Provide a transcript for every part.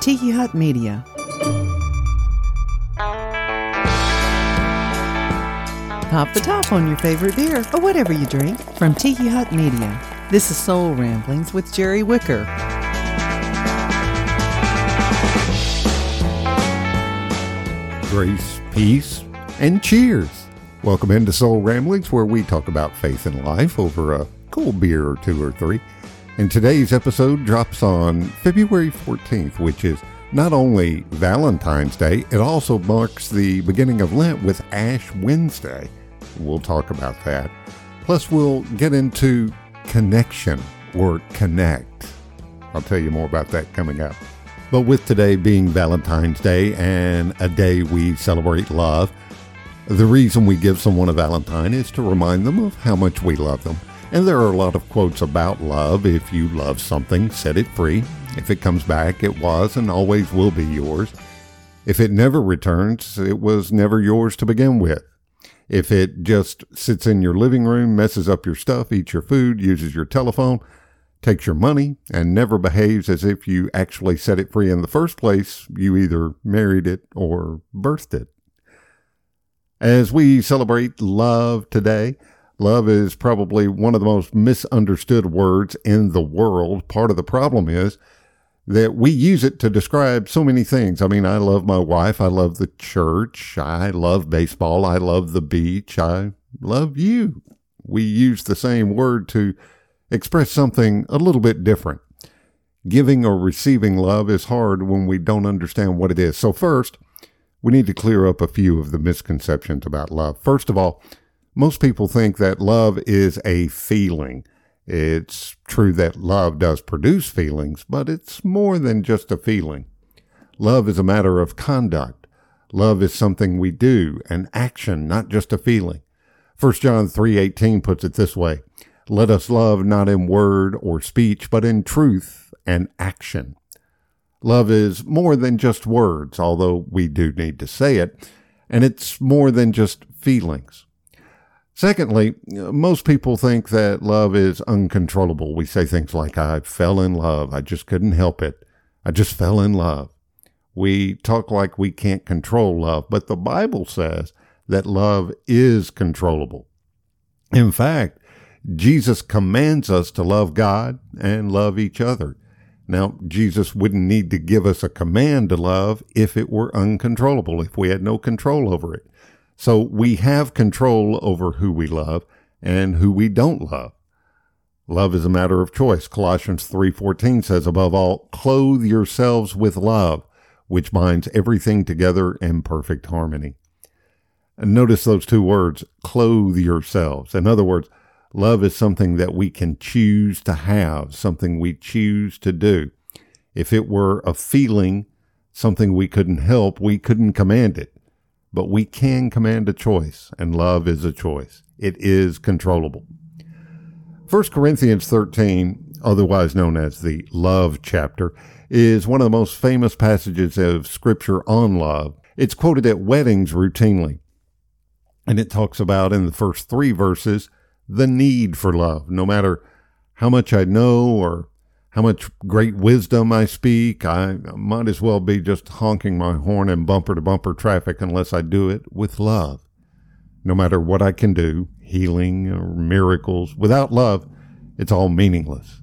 Tiki Hut Media. Pop the top on your favorite beer or whatever you drink from Tiki Hut Media. This is Soul Ramblings with Jerry Wicker. Grace, peace, and cheers. Welcome into Soul Ramblings, where we talk about faith and life over a cool beer or two or three. And today's episode drops on February 14th, which is not only Valentine's Day, it also marks the beginning of Lent with Ash Wednesday. We'll talk about that. Plus, we'll get into connection or connect. I'll tell you more about that coming up. But with today being Valentine's Day and a day we celebrate love, the reason we give someone a Valentine is to remind them of how much we love them. And there are a lot of quotes about love. If you love something, set it free. If it comes back, it was and always will be yours. If it never returns, it was never yours to begin with. If it just sits in your living room, messes up your stuff, eats your food, uses your telephone, takes your money, and never behaves as if you actually set it free in the first place, you either married it or birthed it. As we celebrate love today, love is probably one of the most misunderstood words in the world. Part of the problem is that we use it to describe so many things. I mean, I love my wife. I love the church. I love baseball. I love the beach. I love you. We use the same word to express something a little bit different. Giving or receiving love is hard when we don't understand what it is. So, first, we need to clear up a few of the misconceptions about love. First of all, most people think that love is a feeling. It's true that love does produce feelings, but it's more than just a feeling. Love is a matter of conduct. Love is something we do, an action, not just a feeling. 1 John 3:18 puts it this way: Let us love not in word or speech, but in truth and action. Love is more than just words, although we do need to say it, and it's more than just feelings. Secondly, most people think that love is uncontrollable. We say things like, I fell in love. I just couldn't help it. I just fell in love. We talk like we can't control love, but the Bible says that love is controllable. In fact, Jesus commands us to love God and love each other. Now, Jesus wouldn't need to give us a command to love if it were uncontrollable, if we had no control over it. So we have control over who we love and who we don't love. Love is a matter of choice. Colossians 3:14 says above all, clothe yourselves with love, which binds everything together in perfect harmony. And notice those two words, clothe yourselves. In other words, Love is something that we can choose to have, something we choose to do. If it were a feeling, something we couldn't help, we couldn't command it. But we can command a choice, and love is a choice. It is controllable. 1 Corinthians 13, otherwise known as the love chapter, is one of the most famous passages of scripture on love. It's quoted at weddings routinely. And it talks about in the first three verses the need for love. No matter how much I know or how much great wisdom I speak, I might as well be just honking my horn in bumper to bumper traffic unless I do it with love. No matter what I can do, healing or miracles, without love, it's all meaningless.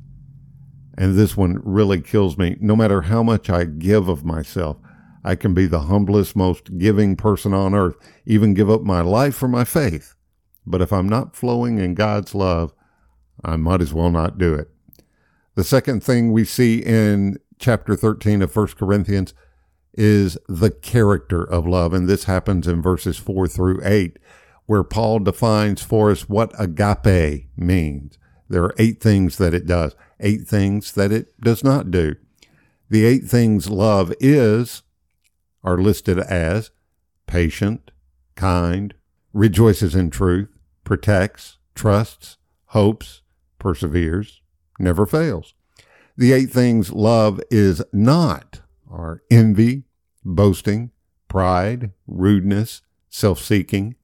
And this one really kills me. No matter how much I give of myself, I can be the humblest, most giving person on earth, even give up my life for my faith. But if I'm not flowing in God's love, I might as well not do it. The second thing we see in chapter 13 of 1 Corinthians is the character of love. And this happens in verses 4 through 8, where Paul defines for us what agape means. There are eight things that it does, eight things that it does not do. The eight things love is are listed as patient, kind, rejoices in truth, protects, trusts, hopes, perseveres, never fails. The eight things love is not are envy, boasting, pride, rudeness, self seeking,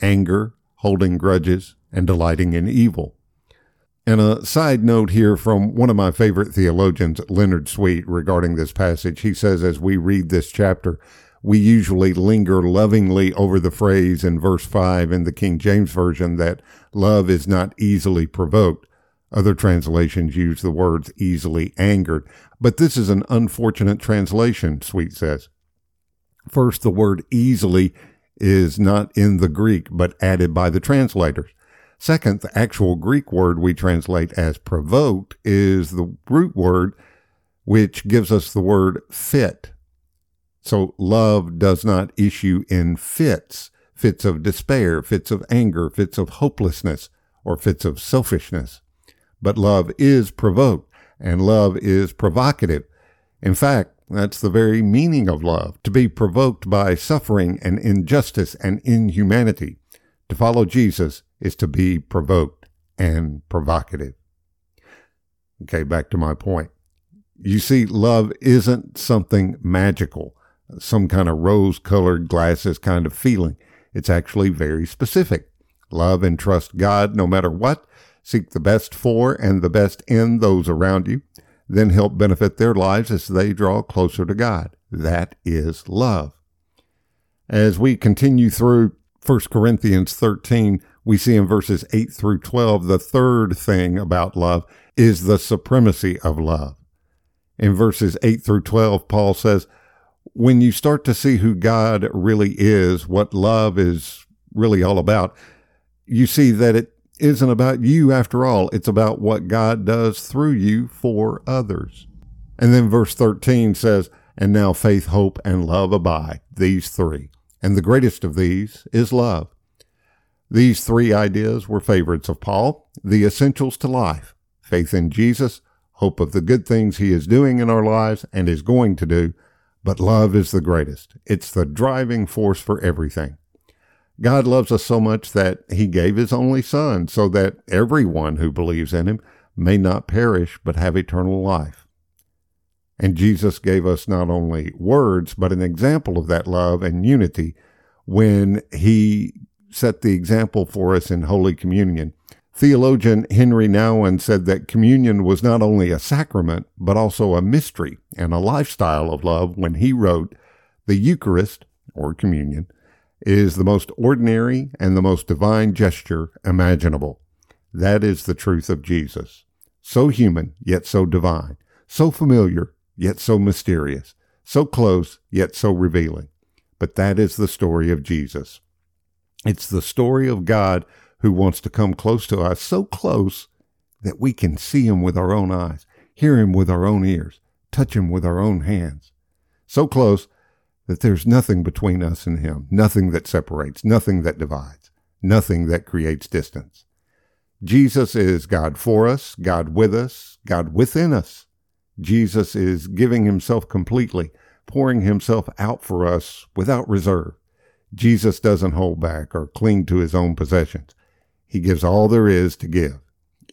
anger, holding grudges, and delighting in evil. And a side note here from one of my favorite theologians, Leonard Sweet, regarding this passage. He says, as we read this chapter, we usually linger lovingly over the phrase in verse 5 in the King James Version that love is not easily provoked. Other translations use the words easily angered. But this is an unfortunate translation, Sweet says. First, the word easily is not in the Greek, but added by the translators. Second, the actual Greek word we translate as provoked is the root word which gives us the word fit. So love does not issue in fits, fits of despair, fits of anger, fits of hopelessness, or fits of selfishness. But love is provoked, and love is provocative. In fact, that's the very meaning of love, to be provoked by suffering and injustice and inhumanity. To follow Jesus is to be provoked and provocative. Okay, back to my point. You see, love isn't something magical, some kind of rose colored glasses kind of feeling. It's actually very specific. Love and trust God no matter what. Seek the best for and the best in those around you. Then help benefit their lives as they draw closer to God. That is love. As we continue through 1 Corinthians 13, we see in verses 8 through 12 the third thing about love is the supremacy of love. In verses 8 through 12, Paul says, When you start to see who God really is, what love is really all about, you see that it isn't about you after all. It's about what God does through you for others. And then verse 13 says, And now faith, hope, and love abide, these three and the greatest of these is love. These three ideas were favorites of Paul, the essentials to life faith in Jesus, hope of the good things he is doing in our lives and is going to do, but love is the greatest. It's the driving force for everything. God loves us so much that he gave his only Son so that everyone who believes in him may not perish but have eternal life. And Jesus gave us not only words, but an example of that love and unity when he set the example for us in Holy Communion. Theologian Henri Nouwen said that communion was not only a sacrament, but also a mystery and a lifestyle of love when he wrote, The Eucharist, or communion, is the most ordinary and the most divine gesture imaginable. That is the truth of Jesus. So human, yet so divine. So familiar, yet so mysterious, so close, yet so revealing. But that is the story of Jesus. It's the story of God who wants to come close to us, so close that we can see him with our own eyes, hear him with our own ears, touch him with our own hands. So close that there's nothing between us and him, nothing that separates, nothing that divides, nothing that creates distance. Jesus is God for us, God with us, God within us. Jesus is giving himself completely, pouring himself out for us without reserve. Jesus doesn't hold back or cling to his own possessions. He gives all there is to give.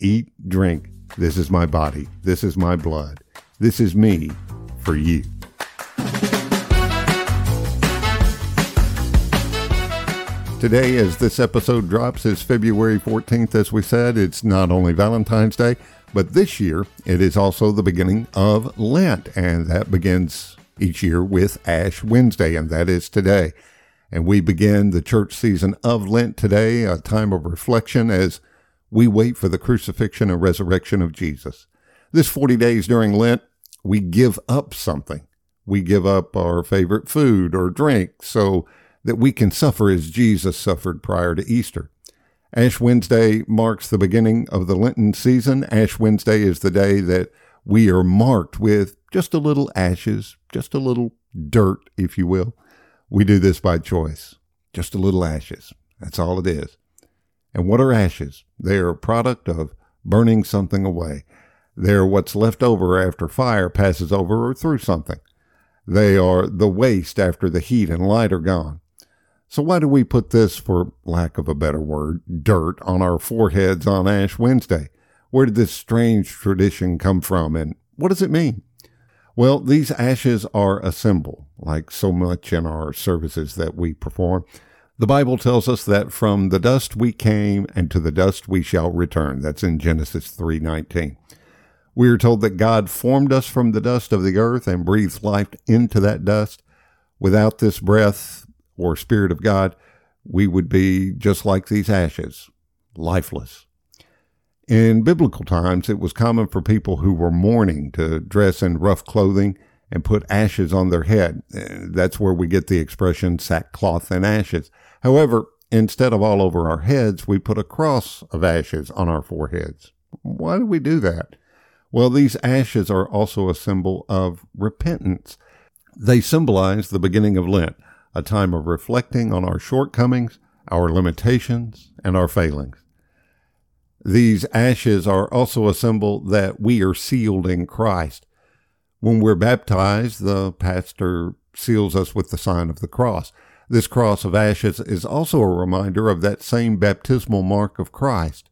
Eat, drink. This is my body. This is my blood. This is me for you. Today, as this episode drops, is February 14th, as we said. It's not only Valentine's Day, but this year, it is also the beginning of Lent, and that begins each year with Ash Wednesday, and that is today. And we begin the church season of Lent today, a time of reflection as we wait for the crucifixion and resurrection of Jesus. This 40 days during Lent, we give up something. We give up our favorite food or drink so that we can suffer as Jesus suffered prior to Easter. Ash Wednesday marks the beginning of the Lenten season. Ash Wednesday is the day that we are marked with just a little ashes, just a little dirt, if you will. We do this by choice. Just a little ashes. That's all it is. And what are ashes? They are a product of burning something away. They're what's left over after fire passes over or through something. They are the waste after the heat and light are gone. So why do we put this, for lack of a better word, dirt on our foreheads on Ash Wednesday? Where did this strange tradition come from and what does it mean? Well, these ashes are a symbol, like so much in our services that we perform. The Bible tells us that from the dust we came and to the dust we shall return. That's in Genesis 3:19. We are told that God formed us from the dust of the earth and breathed life into that dust. Without this breath or spirit of God, we would be just like these ashes, lifeless. In biblical times, it was common for people who were mourning to dress in rough clothing and put ashes on their head. Uh, that's where we get the expression sackcloth and ashes. However, instead of all over our heads, we put a cross of ashes on our foreheads. Why do we do that? Well, these ashes are also a symbol of repentance. They symbolize the beginning of Lent, a time of reflecting on our shortcomings, our limitations, and our failings. These ashes are also a symbol that we are sealed in Christ. When we're baptized, the pastor seals us with the sign of the cross. This cross of ashes is also a reminder of that same baptismal mark of Christ.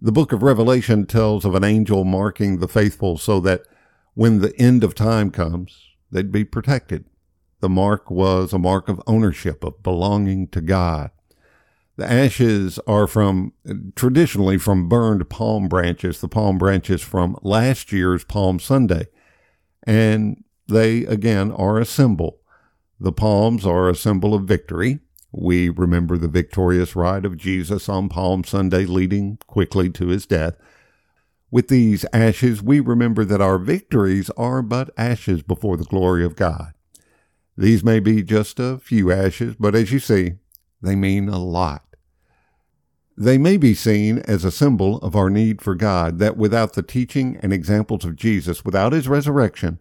The book of Revelation tells of an angel marking the faithful so that when the end of time comes, they'd be protected. The mark was a mark of ownership, of belonging to God. The ashes are from traditionally from burned palm branches, the palm branches from last year's Palm Sunday. And they again are a symbol. The palms are a symbol of victory. We remember the victorious ride of Jesus on Palm Sunday, leading quickly to his death. With these ashes, we remember that our victories are but ashes before the glory of God. These may be just a few ashes, but as you see, they mean a lot. They may be seen as a symbol of our need for God, that without the teaching and examples of Jesus, without his resurrection,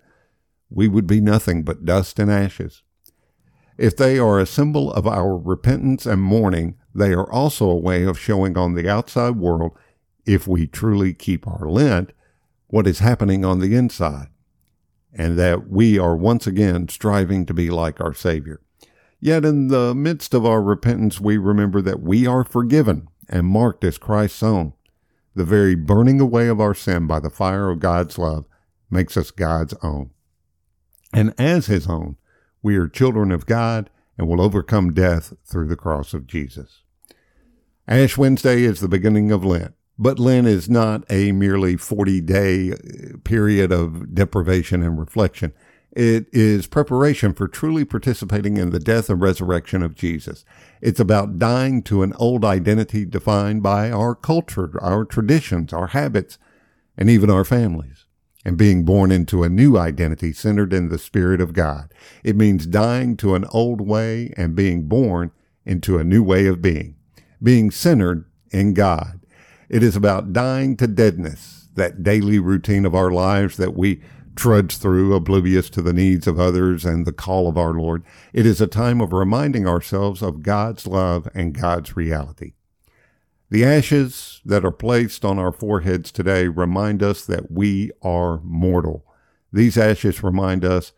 we would be nothing but dust and ashes. If they are a symbol of our repentance and mourning, they are also a way of showing on the outside world, if we truly keep our Lent, what is happening on the inside, and that we are once again striving to be like our Savior. Yet in the midst of our repentance, we remember that we are forgiven and marked as Christ's own. The very burning away of our sin by the fire of God's love makes us God's own. And as His own, we are children of God and will overcome death through the cross of Jesus. Ash Wednesday is the beginning of Lent, but Lent is not a merely 40 day uh, period of deprivation and reflection. It is preparation for truly participating in the death and resurrection of Jesus. It's about dying to an old identity defined by our culture, our traditions, our habits, and even our families and being born into a new identity centered in the Spirit of God. It means dying to an old way and being born into a new way of being, being centered in God. It is about dying to deadness, that daily routine of our lives that we trudge through, oblivious to the needs of others and the call of our Lord. It is a time of reminding ourselves of God's love and God's reality. The ashes that are placed on our foreheads today remind us that we are mortal. These ashes remind us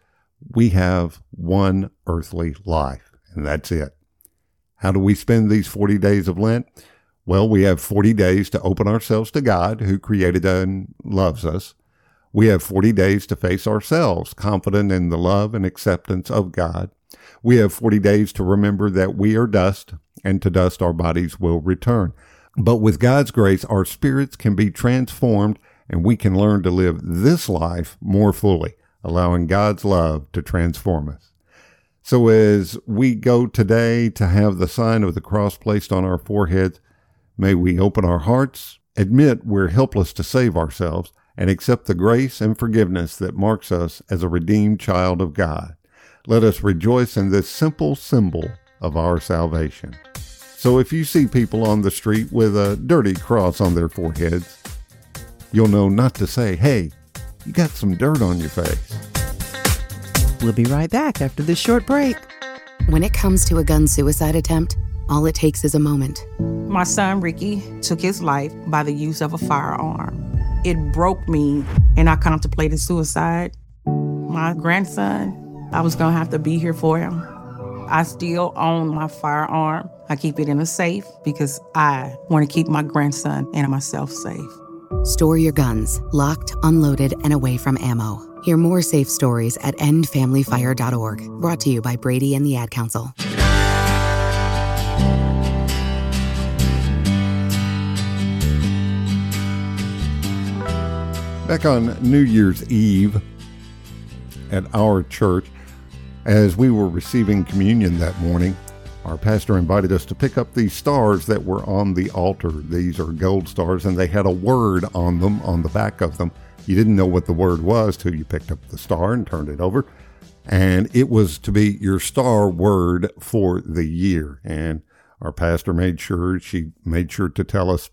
we have one earthly life, and that's it. How do we spend these 40 days of Lent? Well, we have 40 days to open ourselves to God who created and loves us. We have 40 days to face ourselves, confident in the love and acceptance of God. We have 40 days to remember that we are dust, and to dust our bodies will return. But with God's grace, our spirits can be transformed and we can learn to live this life more fully, allowing God's love to transform us. So as we go today to have the sign of the cross placed on our foreheads, may we open our hearts, admit we're helpless to save ourselves, and accept the grace and forgiveness that marks us as a redeemed child of God. Let us rejoice in this simple symbol of our salvation. So if you see people on the street with a dirty cross on their foreheads, you'll know not to say, hey, you got some dirt on your face. We'll be right back after this short break. When it comes to a gun suicide attempt, all it takes is a moment. My son Ricky took his life by the use of a firearm. It broke me, and I contemplated suicide. My grandson, I was gonna have to be here for him. I still own my firearm. I keep it in a safe because I want to keep my grandson and myself safe. Store your guns locked, unloaded, and away from ammo. Hear more safe stories at endfamilyfire.org. Brought to you by Brady and the Ad Council. Back on New Year's Eve at our church, as we were receiving communion that morning, our pastor invited us to pick up these stars that were on the altar. These are gold stars, and they had a word on them, on the back of them. You didn't know what the word was till you picked up the star and turned it over. And it was to be your star word for the year. And our pastor made sure, she made sure to tell us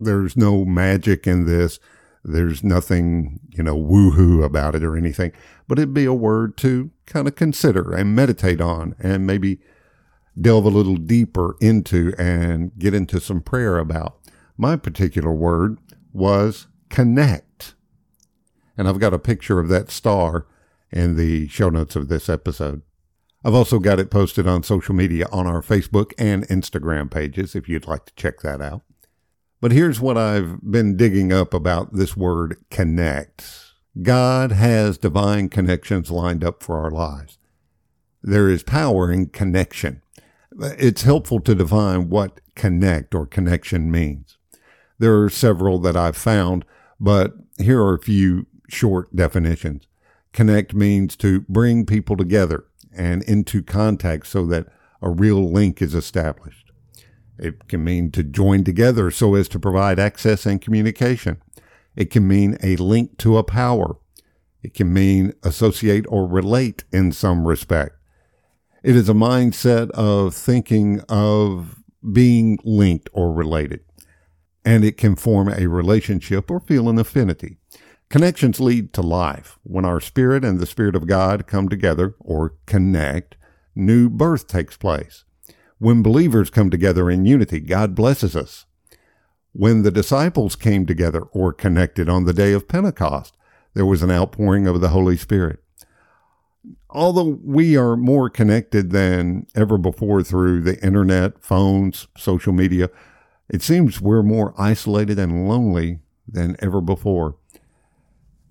there's no magic in this. There's nothing, you know, woohoo about it or anything, but it'd be a word to kind of consider and meditate on and maybe delve a little deeper into and get into some prayer about. My particular word was connect. And I've got a picture of that star in the show notes of this episode. I've also got it posted on social media on our Facebook and Instagram pages if you'd like to check that out. But here's what I've been digging up about this word connect. God has divine connections lined up for our lives. There is power in connection. It's helpful to define what connect or connection means. There are several that I've found, but here are a few short definitions. Connect means to bring people together and into contact so that a real link is established. It can mean to join together so as to provide access and communication. It can mean a link to a power. It can mean associate or relate in some respect. It is a mindset of thinking of being linked or related. And it can form a relationship or feel an affinity. Connections lead to life. When our spirit and the spirit of God come together or connect, new birth takes place. When believers come together in unity, God blesses us. When the disciples came together or connected on the day of Pentecost, there was an outpouring of the Holy Spirit. Although we are more connected than ever before through the internet, phones, social media, it seems we're more isolated and lonely than ever before.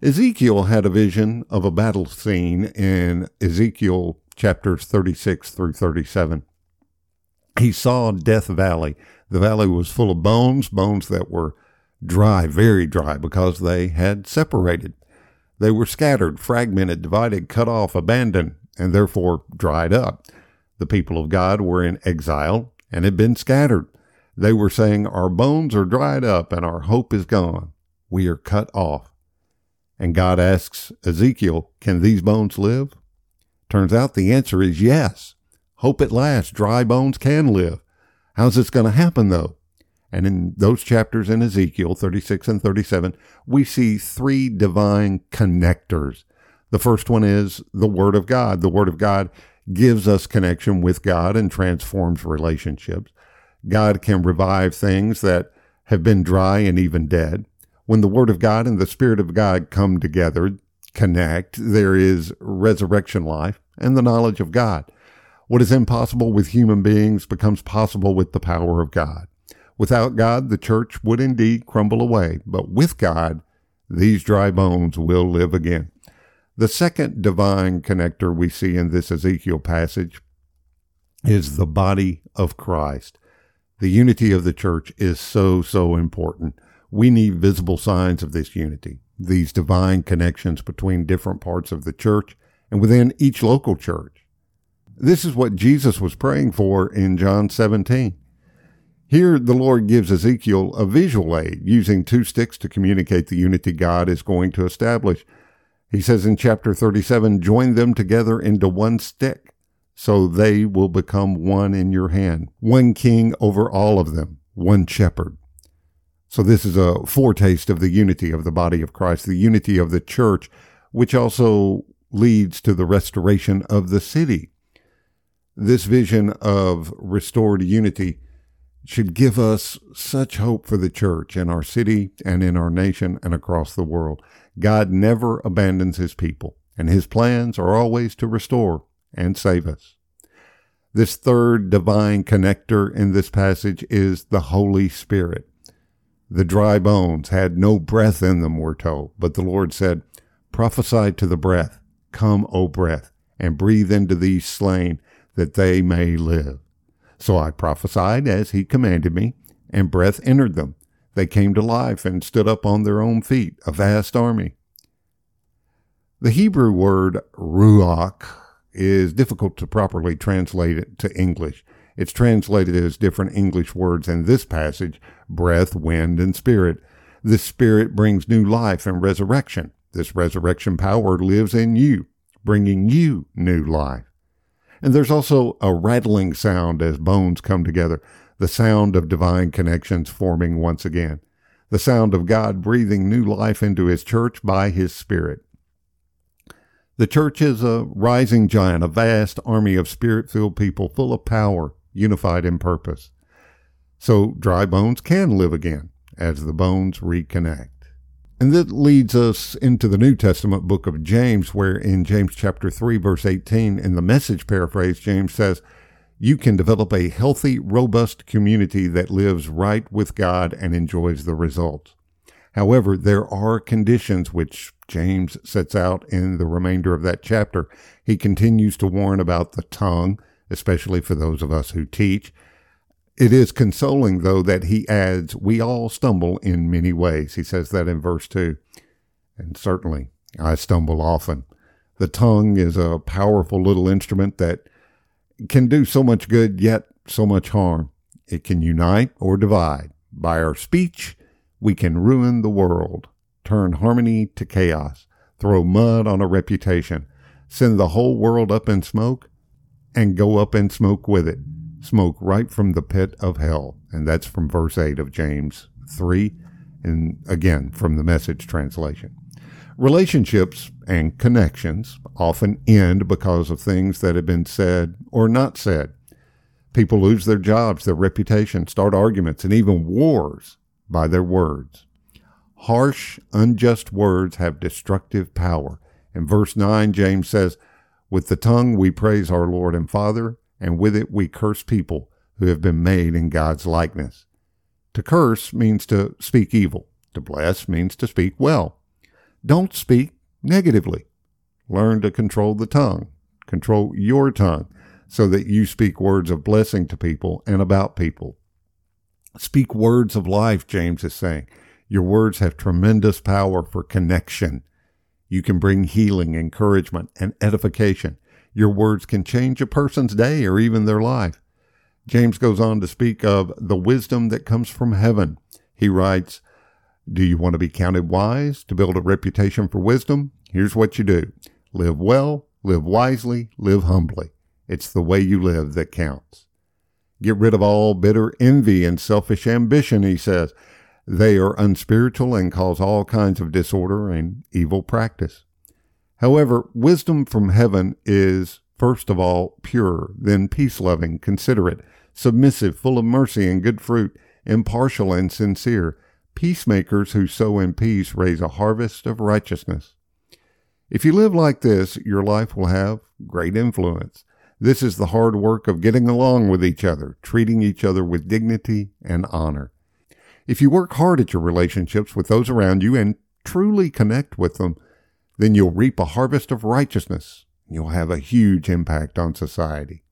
Ezekiel had a vision of a battle scene in Ezekiel chapters 36 through 37 he saw Death Valley. The valley was full of bones, bones that were dry, very dry, because they had separated. They were scattered, fragmented, divided, cut off, abandoned, and therefore dried up. The people of God were in exile and had been scattered. They were saying, Our bones are dried up and our hope is gone. We are cut off. And God asks Ezekiel, Can these bones live? Turns out the answer is yes. Hope at last dry bones can live. How's this going to happen though? And in those chapters in Ezekiel 36 and 37, we see three divine connectors. The first one is the Word of God. The Word of God gives us connection with God and transforms relationships. God can revive things that have been dry and even dead. When the Word of God and the Spirit of God come together, connect, there is resurrection life and the knowledge of God. What is impossible with human beings becomes possible with the power of God. Without God, the church would indeed crumble away, but with God, these dry bones will live again. The second divine connector we see in this Ezekiel passage is the body of Christ. The unity of the church is so, so important. We need visible signs of this unity, these divine connections between different parts of the church and within each local church. This is what Jesus was praying for in John 17. Here, the Lord gives Ezekiel a visual aid using two sticks to communicate the unity God is going to establish. He says in chapter 37, join them together into one stick, so they will become one in your hand, one king over all of them, one shepherd. So this is a foretaste of the unity of the body of Christ, the unity of the church, which also leads to the restoration of the city this vision of restored unity should give us such hope for the church in our city and in our nation and across the world. God never abandons his people, and his plans are always to restore and save us. This third divine connector in this passage is the Holy Spirit. The dry bones had no breath in them, we're told, but the Lord said, Prophesy to the breath, Come, O breath, and breathe into these slain that they may live. So I prophesied as he commanded me, and breath entered them. They came to life and stood up on their own feet, a vast army. The Hebrew word ruach is difficult to properly translate it to English. It's translated as different English words in this passage breath, wind, and spirit. This spirit brings new life and resurrection. This resurrection power lives in you, bringing you new life. And there's also a rattling sound as bones come together, the sound of divine connections forming once again, the sound of God breathing new life into his church by his Spirit. The church is a rising giant, a vast army of spirit filled people full of power, unified in purpose. So dry bones can live again as the bones reconnect. And that leads us into the New Testament book of James, where in James chapter 3, verse 18, in the message paraphrase, James says, You can develop a healthy, robust community that lives right with God and enjoys the results. However, there are conditions which James sets out in the remainder of that chapter. He continues to warn about the tongue, especially for those of us who teach, it is consoling, though, that he adds, We all stumble in many ways. He says that in verse 2. And certainly, I stumble often. The tongue is a powerful little instrument that can do so much good, yet so much harm. It can unite or divide. By our speech, we can ruin the world, turn harmony to chaos, throw mud on a reputation, send the whole world up in smoke, and go up in smoke with it smoke right from the pit of hell. And that's from verse 8 of James 3, and again from the message translation. Relationships and connections often end because of things that have been said or not said. People lose their jobs, their reputation, start arguments, and even wars by their words. Harsh, unjust words have destructive power. In verse 9, James says, With the tongue we praise our Lord and Father, and with it we curse people who have been made in God's likeness. To curse means to speak evil. To bless means to speak well. Don't speak negatively. Learn to control the tongue. Control your tongue so that you speak words of blessing to people and about people. Speak words of life, James is saying. Your words have tremendous power for connection. You can bring healing, encouragement, and edification. Your words can change a person's day or even their life. James goes on to speak of the wisdom that comes from heaven. He writes, Do you want to be counted wise to build a reputation for wisdom? Here's what you do live well, live wisely, live humbly. It's the way you live that counts. Get rid of all bitter envy and selfish ambition, he says. They are unspiritual and cause all kinds of disorder and evil practice. However, wisdom from heaven is, first of all, pure, then peace loving, considerate, submissive, full of mercy and good fruit, impartial and sincere. Peacemakers who sow in peace raise a harvest of righteousness. If you live like this, your life will have great influence. This is the hard work of getting along with each other, treating each other with dignity and honor. If you work hard at your relationships with those around you and truly connect with them, then you'll reap a harvest of righteousness. You'll have a huge impact on society.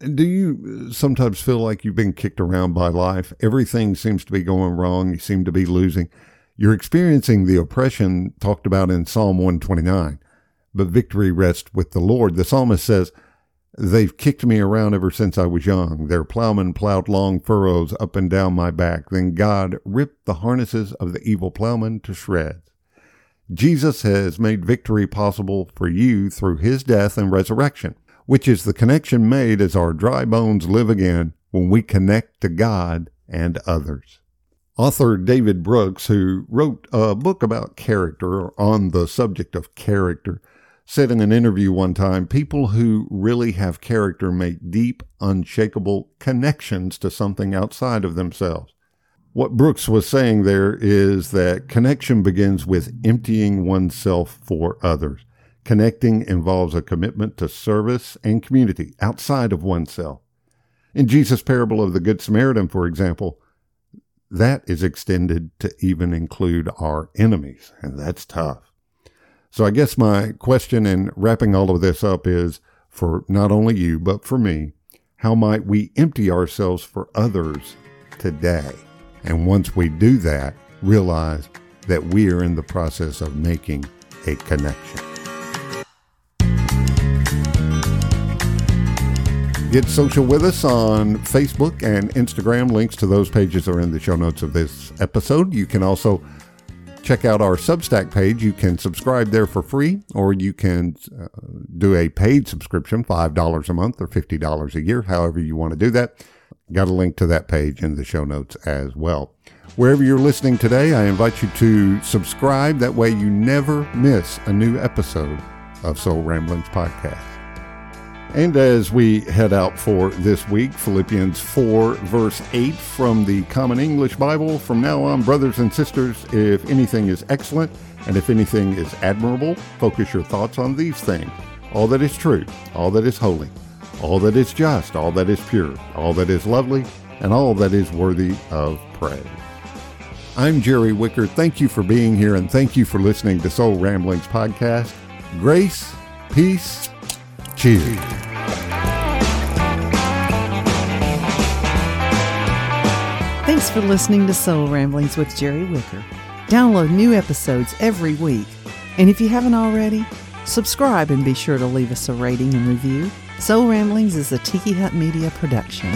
Do you uh, sometimes feel like you've been kicked around by life? Everything seems to be going wrong. You seem to be losing. You're experiencing the oppression talked about in Psalm 129, but victory rests with the Lord. The psalmist says, They've kicked me around ever since I was young. Their plowmen plowed long furrows up and down my back. Then God ripped the harnesses of the evil plowmen to shreds. Jesus has made victory possible for you through his death and resurrection, which is the connection made as our dry bones live again when we connect to God and others. Author David Brooks, who wrote a book about character on the subject of character, said in an interview one time people who really have character make deep, unshakable connections to something outside of themselves. What Brooks was saying there is that connection begins with emptying oneself for others. Connecting involves a commitment to service and community outside of oneself. In Jesus' parable of the Good Samaritan, for example, that is extended to even include our enemies, and that's tough. So I guess my question in wrapping all of this up is for not only you, but for me, how might we empty ourselves for others today? And once we do that, realize that we are in the process of making a connection. Get social with us on Facebook and Instagram. Links to those pages are in the show notes of this episode. You can also check out our Substack page. You can subscribe there for free, or you can uh, do a paid subscription, $5 a month or $50 a year, however you want to do that. Got a link to that page in the show notes as well. Wherever you're listening today, I invite you to subscribe. That way you never miss a new episode of Soul Ramblings Podcast. And as we head out for this week, Philippians 4, verse 8 from the Common English Bible. From now on, brothers and sisters, if anything is excellent and if anything is admirable, focus your thoughts on these things all that is true, all that is holy, all that is just, all that is pure, all that is lovely, and all that is worthy of praise. I'm Jerry Wicker. Thank you for being here and thank you for listening to Soul Ramblings Podcast. Grace, peace, cheers. Thanks for listening to Soul Ramblings with Jerry Wicker. Download new episodes every week. And if you haven't already, subscribe and be sure to leave us a rating and review. Soul Ramblings is a Tiki Hut Media production.